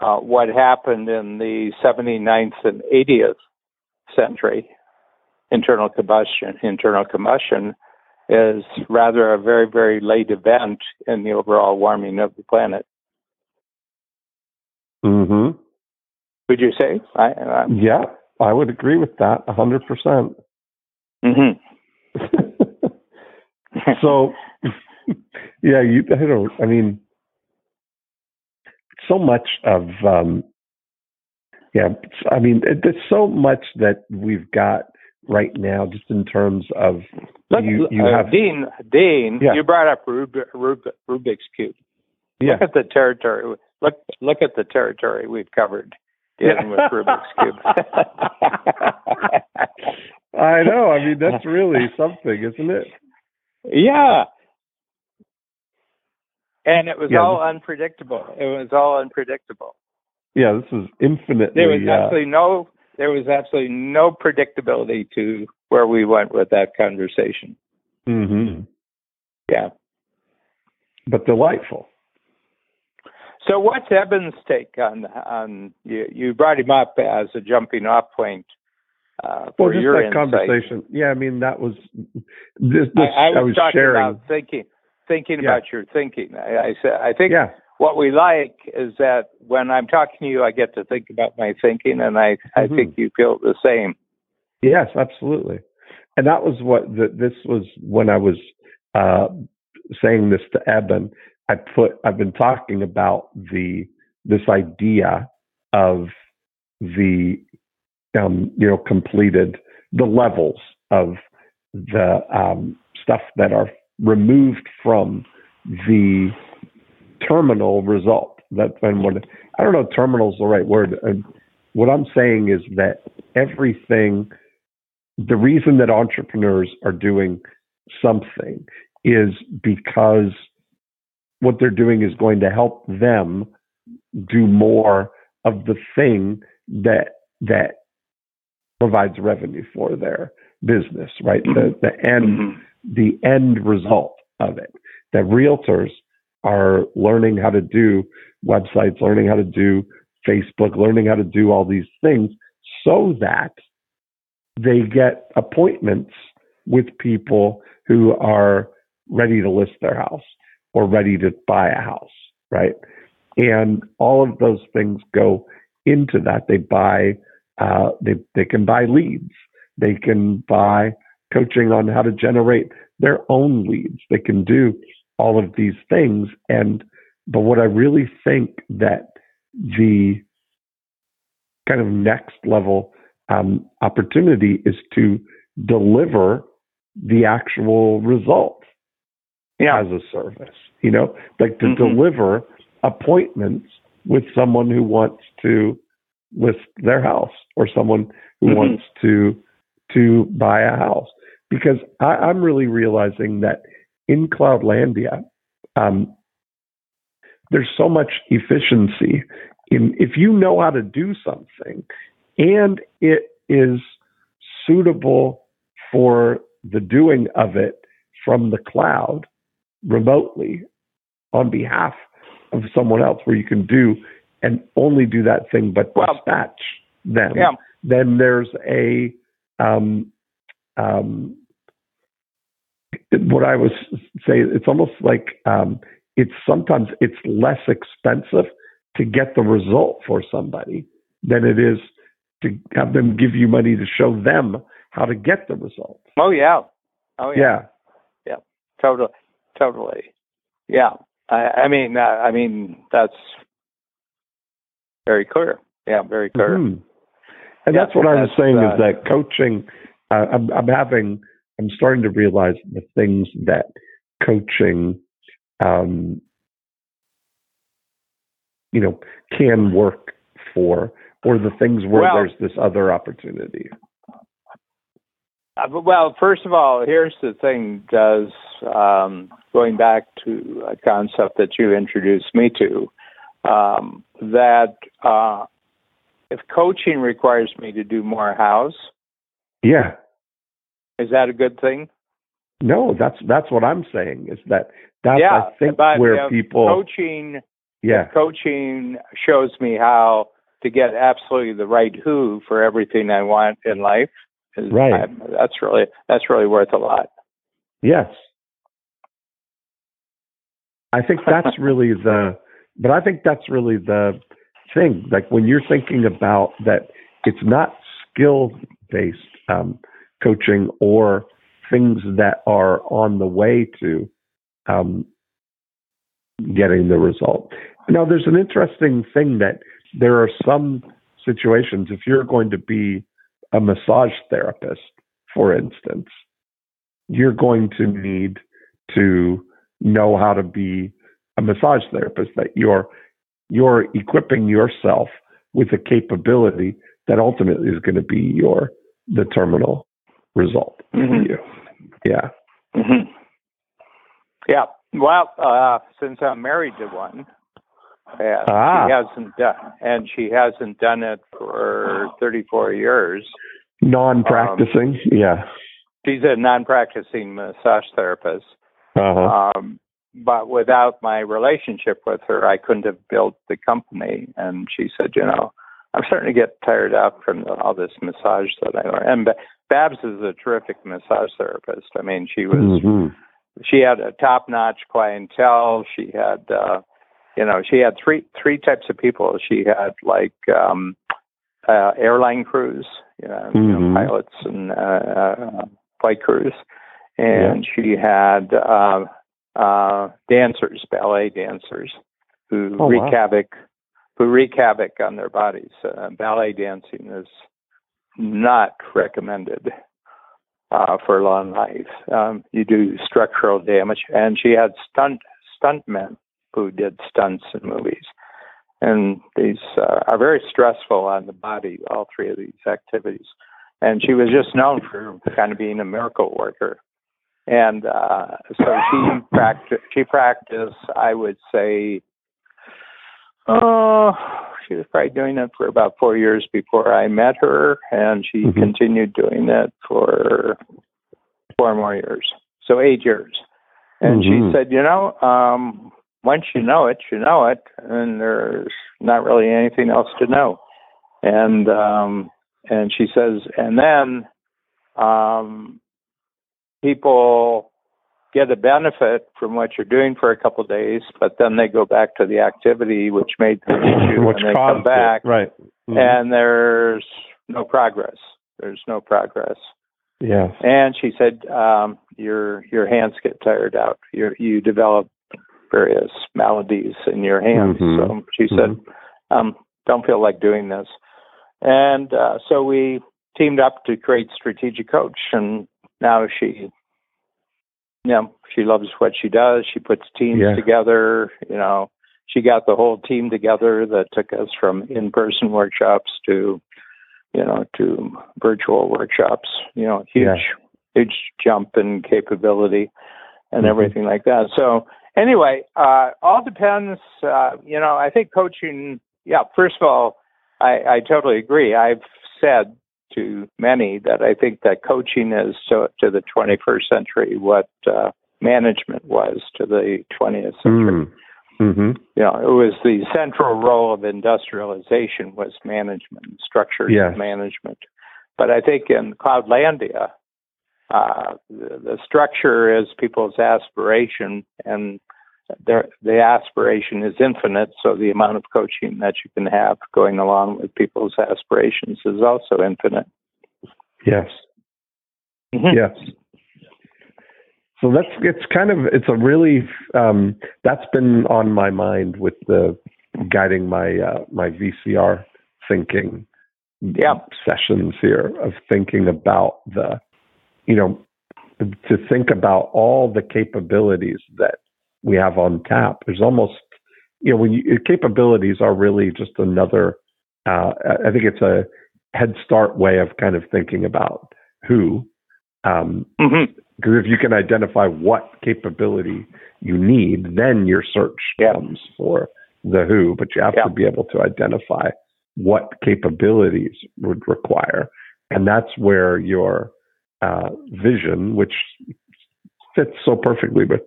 uh, what happened in the 79th and 80th century, internal combustion, internal combustion, is rather a very, very late event in the overall warming of the planet. Mhm. Would you say? I, I, Yeah, I would agree with that 100%. mhm. *laughs* so yeah you i don't i mean so much of um yeah i mean it, there's so much that we've got right now just in terms of Look, you you uh, have Dean, Dean, Yeah. you brought up Rub, Rub, Rubik's cube. yeah Look at the territory. Look, look at the territory we've covered. dealing with Rubik's Cube. *laughs* I know. I mean, that's really something, isn't it? Yeah. And it was Yeah. all unpredictable. It was all unpredictable. Yeah, this is infinitely. There was uh, absolutely no there was absolutely no predictability to where we went with that conversation. mhm, Yeah. but delightful. So what's Eben's take on on you you brought him up as a jumping off point uh, for Well, just your that insight. conversation. Yeah, I mean, that was this. this I, I was, was talking sharing. about thinking thinking Yeah. about your thinking. I, I said I think yeah, what we like is that when I'm talking to you, I get to think about my thinking, and I I Mhm. think you feel the same. Yes, absolutely. And that was what the, this was when I was uh, saying this to Eben. I put I've been talking about the this idea of the um, you know completed the levels of the um, stuff that are removed from the terminal result. That and what I don't know, terminal is the right word. Uh, what I'm saying is that everything the reason that entrepreneurs are doing something is because what they're doing is going to help them do more of the thing that that provides revenue for their business, right? The the end the end result of it. That realtors are learning how to do websites, learning how to do Facebook, learning how to do all these things so that they get appointments with people who are ready to list their house or ready to buy a house, right? And all of those things go into that. They buy, uh, they they can buy leads. They can buy coaching on how to generate their own leads. They can do all of these things. And but what I really think that the kind of next level um, opportunity is to deliver the actual result Yeah. as a service. You know, like to Mhm. deliver appointments with someone who wants to list their house or someone who Mhm. wants to to buy a house. Because I, I'm really realizing that in Cloudlandia, um, there's so much efficiency in if you know how to do something and it is suitable for the doing of it from the cloud remotely on behalf of someone else where you can do and only do that thing but dispatch them Yeah. then there's a um, um, what I was saying. It's almost like um, it's sometimes it's less expensive to get the result for somebody than it is to have them give you money to show them how to get the result. Oh yeah. Oh yeah. Yeah, Totally. Totally. Yeah. I, I mean, uh, I mean that's very clear. Yeah, very clear. Mhm. And Yeah, that's what I was saying uh, is that coaching. Uh, I'm, I'm having. I'm starting to realize the things that coaching, um, you know, can work for, or the things where Well- there's this other opportunity. Uh, well, first of all, here's the thing, Does um, going back to a concept that you introduced me to, um, that uh, if coaching requires me to do more house, Yeah. Is that a good thing? No, that's that's what I'm saying. Is that that's yeah, I think but where people. coaching yeah. coaching shows me how to get absolutely the right who for everything I want in life. Right. I- that's really that's really worth a lot. Yes. I think that's *laughs* really the, but I think that's really the thing. Like when you're thinking about that, it's not skill based um, coaching or things that are on the way to um, getting the result. Now, there's an interesting thing that there are some situations, if you're going to be a massage therapist, for instance, you're going to need to know how to be a massage therapist that you're you're equipping yourself with a capability that ultimately is going to be your the terminal result Mhm. for you. Yeah. hmm Yeah. Well, uh, since I'm married to one, and Ah. she hasn't done, and she hasn't done it for 34 years. Non-practicing. yeah. She's a non-practicing massage therapist. Uh-huh. Um, but without my relationship with her, I couldn't have built the company. And she said, you know, I'm starting to get tired out from the, all this massage that I learned. And Babs is a terrific massage therapist. I mean, she was Mhm. she had a top notch clientele. She had uh you know, she had three three types of people. She had like um uh airline crews, you know, you know Mhm. pilots and uh, uh flight crews. And she had uh uh dancers, ballet dancers who Oh, wreak wow. havoc who wreak havoc on their bodies. Uh, ballet dancing is not recommended uh, for long life. Um, you do structural damage, and she had stunt stuntmen who did stunts in movies, and these uh, are very stressful on the body. All three of these activities, and she was just known for kind of being a miracle worker. And uh, so she practiced. She practiced. I would say, oh, she was probably doing it for about four years before I met her, and she Mhm. continued doing it for four more years. So eight years. And Mhm. she said, you know, um, once you know it, you know it, and there's not really anything else to know. And um, and she says, and then um, people get a benefit from what you're doing for a couple of days, but then they go back to the activity which made the issue, Which and they come back, it. Right. Mhm. and there's no progress. There's no progress. yes. And she said, um, your your hands get tired out. You you develop various maladies in your hands. Mhm. So she said, um, don't feel like doing this. And uh, so we teamed up to create Strategic Coach, and now she, you know, she loves what she does. She puts teams Yeah. together. You know, she got the whole team together that took us from in-person workshops to, you know, to virtual workshops. You know, huge, Yeah. huge jump in capability and Mhm. everything like that. So anyway, uh, all depends. Uh, you know, I think coaching. Yeah, first of all, I, I totally agree. I've said to many that I think that coaching is to, to the 21st century what uh, management was to the 20th century. Mm. Mhm. You know, it was the central role of industrialization was management, structured Yes. management. But I think in Cloudlandia, uh, the, the structure is people's aspiration, and their, the aspiration is infinite. So the amount of coaching that you can have going along with people's aspirations is also infinite. Yes. Mhm. Yes. So that's it's kind of it's a really um, that's been on my mind with the guiding my uh, my VCR thinking Yeah. sessions here of thinking about the you know to think about all the capabilities that we have on tap. There's almost you know when you, capabilities are really just another. Uh, I think it's a head start way of kind of thinking about who um, Mhm. because if you can identify what capability you need, then your search Yeah. comes for the who, but you have Yeah. to be able to identify what capabilities would require. And that's where your uh, vision, which fits so perfectly with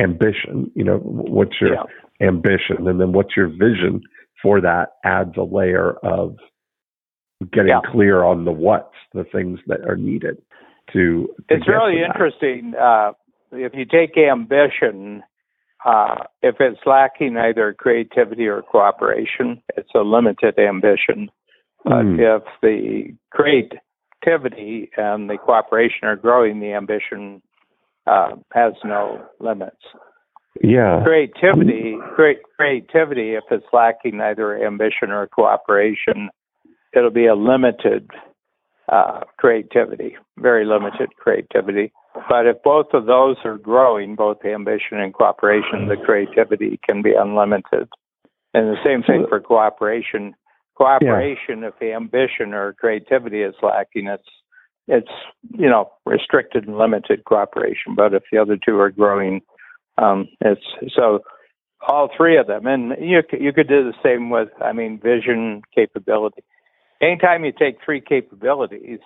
ambition, you know, what's your Yeah. ambition and then what's your vision for that adds a layer of getting Yeah. clear on the what's, the things that are needed to. to It's really interesting. Uh, if you take ambition, uh, if it's lacking either creativity or cooperation, it's a limited ambition. But Mm. if the creativity and the cooperation are growing, the ambition uh, has no limits. Yeah. Creativity, great creativity, if it's lacking either ambition or cooperation, it'll be a limited uh, creativity, very limited creativity. But if both of those are growing, both ambition and cooperation, the creativity can be unlimited. And the same thing for cooperation. cooperation. If the ambition or creativity is lacking, it's it's you know restricted and limited cooperation. But if the other two are growing, um, it's so all three of them, and you you could do the same with I mean vision capability. Anytime you take three capabilities,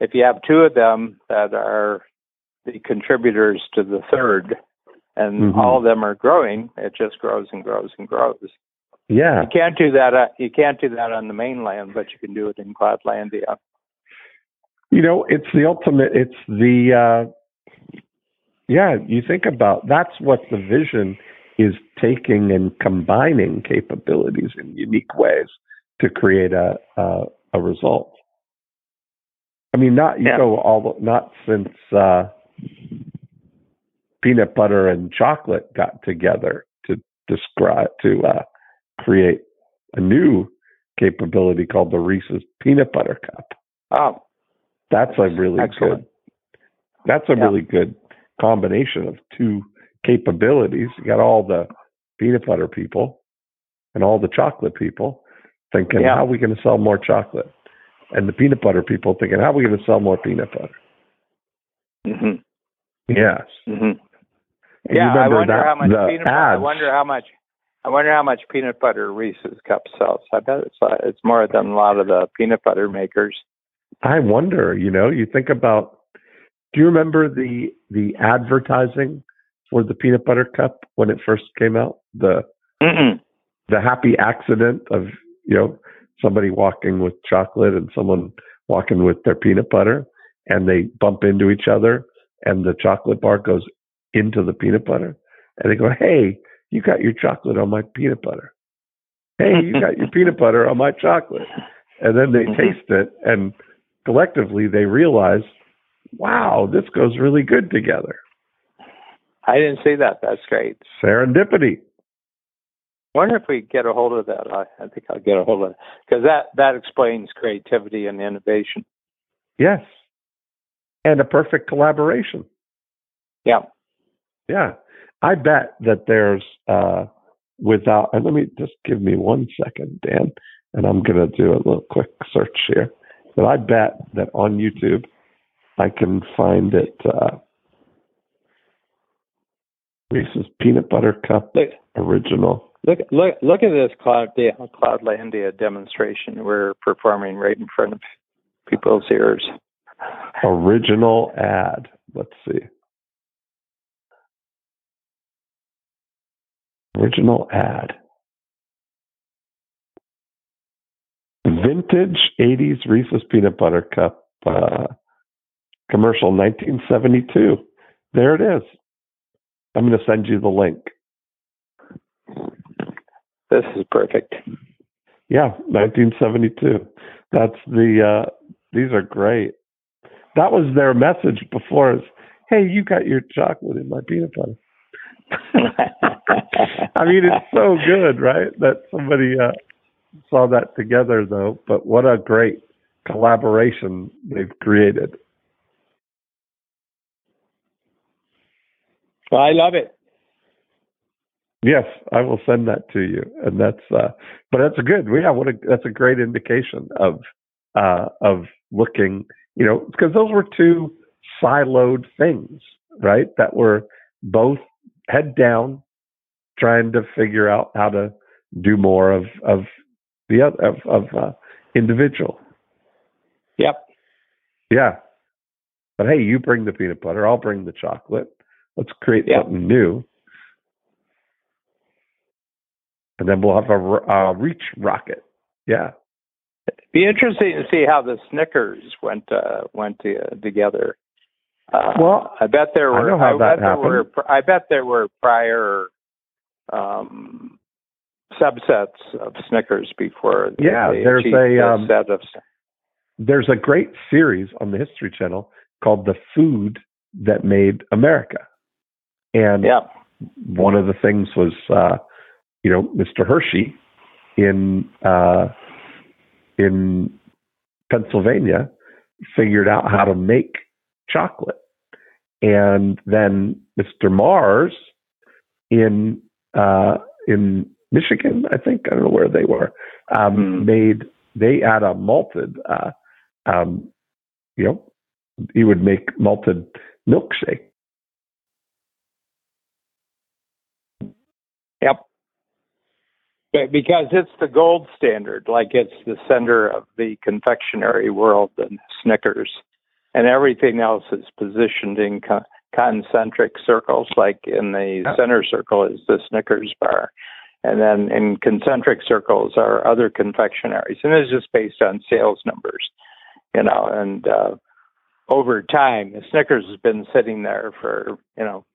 if you have two of them that are the contributors to the third, and Mhm. all of them are growing, it just grows and grows and grows. Yeah. You can't do that. Uh, you can't do that on the mainland, but you can do it in Cloudlandia. You know, it's the ultimate. It's the uh, yeah. You think about that's what the vision is taking and combining capabilities in unique ways to create a a, a result. I mean, not you Yeah. know all the- not since uh, peanut butter and chocolate got together to describe to uh, create a new capability called the Reese's Peanut Butter Cup. Oh, That's a really Excellent. good. That's a Yeah. really good combination of two capabilities. You got all the peanut butter people and all the chocolate people thinking, Yeah. how are we going to sell more chocolate? And the peanut butter people thinking, how are we going to sell more peanut butter? hmm Yes. hmm yeah. I wonder that- how much peanut. butter I wonder how much. I wonder how much peanut butter Reese's cup sells. I bet it's uh, it's more than a lot of the peanut butter makers. I wonder, you know, you think about do you remember the the advertising for the peanut butter cup when it first came out? The Mm-mm. the happy accident of you know somebody walking with chocolate and someone walking with their peanut butter and they bump into each other and the chocolate bar goes into the peanut butter and they go hey you got your chocolate on my peanut butter hey you got your *laughs* peanut butter on my chocolate and then they Mhm. taste it and collectively they realize wow this goes really good together I didn't see that. That's great. serendipity I Wonder if we get a hold of that. I, I think I'll get a hold of it because that that explains creativity and innovation. yes and a perfect collaboration Yeah. Yeah. I bet that there's uh without and let me just give me one second, Dan, and I'm gonna do a little quick search here. But I bet that on YouTube I can find it uh Reese's peanut butter cup Look, original. look, look, look at this Cloud Cloudlandia demonstration we're performing right in front of people's ears. Original ad. Let's see. Original ad. Vintage 80s Reese's Peanut Butter Cup uh, commercial 1972. There it is. I'm going to send you the link. This is perfect. Yeah, 1972. That's the, uh, these are great. That was their message before is, hey, you got your chocolate in my peanut butter. *laughs* I mean, it's so good, right? That somebody uh, saw that together, though. But what a great collaboration they've created. I love it. Yes, I will send that to you, and that's. Uh, but that's good. Yeah, what a that's a great indication of uh, of looking. You know, because those were two siloed things, right? That were both head down, trying to figure out how to do more of of the other of, of uh, individual. Yep. Yeah. But hey, you bring the peanut butter, I'll bring the chocolate. Let's create Yeah. something new. And then we'll have a, reach rocket. Yeah. It'd be interesting to see how the Snickers went uh, went to, together. Uh, Well, I bet there I were. know how bet there were. I bet there were prior um, subsets of Snickers before. Yeah, there's a, um, set of. There's a great series on the History Channel called The Food That Made America. And Yeah. one of the things was, uh, you know, Mr. Hershey in uh, in Pennsylvania figured out how to make chocolate, and then Mr. Mars in uh, in Michigan, I think I don't know where they were, um, Mm. made they add a malted, uh, um, you know, he would make malted milkshake. Yep. But because it's the gold standard, like it's the center of the confectionery world and Snickers, and everything else is positioned in con- concentric circles. Like in the center circle is the Snickers bar, and then in concentric circles are other confectionaries, and it's just based on sales numbers, you know. And uh, over time, Snickers has been sitting there for you know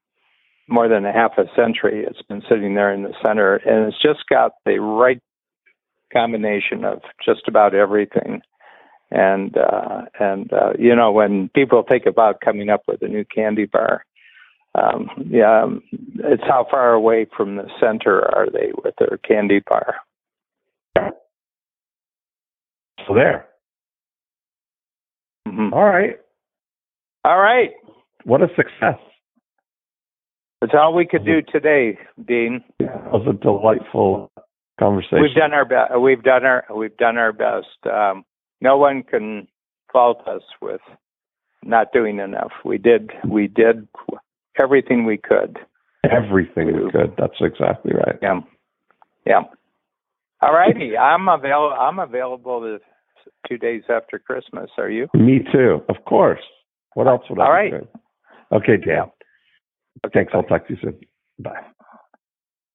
more than a half a century. It's been sitting there in the center, and it's just got the right combination of just about everything. And uh, and uh, you know, when people think about coming up with a new candy bar, um, yeah, um, it's how far away from the center are they with their candy bar? So there. Mhm. All right. All right, What a success. that's all we could do today, Dean. That was a delightful conversation. We've done our best. We've done our we've done our best. Um, no one can fault us with not doing enough. We did we did everything we could. everything we could. That's exactly right. Yeah, yeah. All righty, I'm avail I'm available the two days after Christmas. Are you? Me too, of course. What else would I All right. Okay, Dan. Yeah. Thanks. I'll talk to you soon. Bye.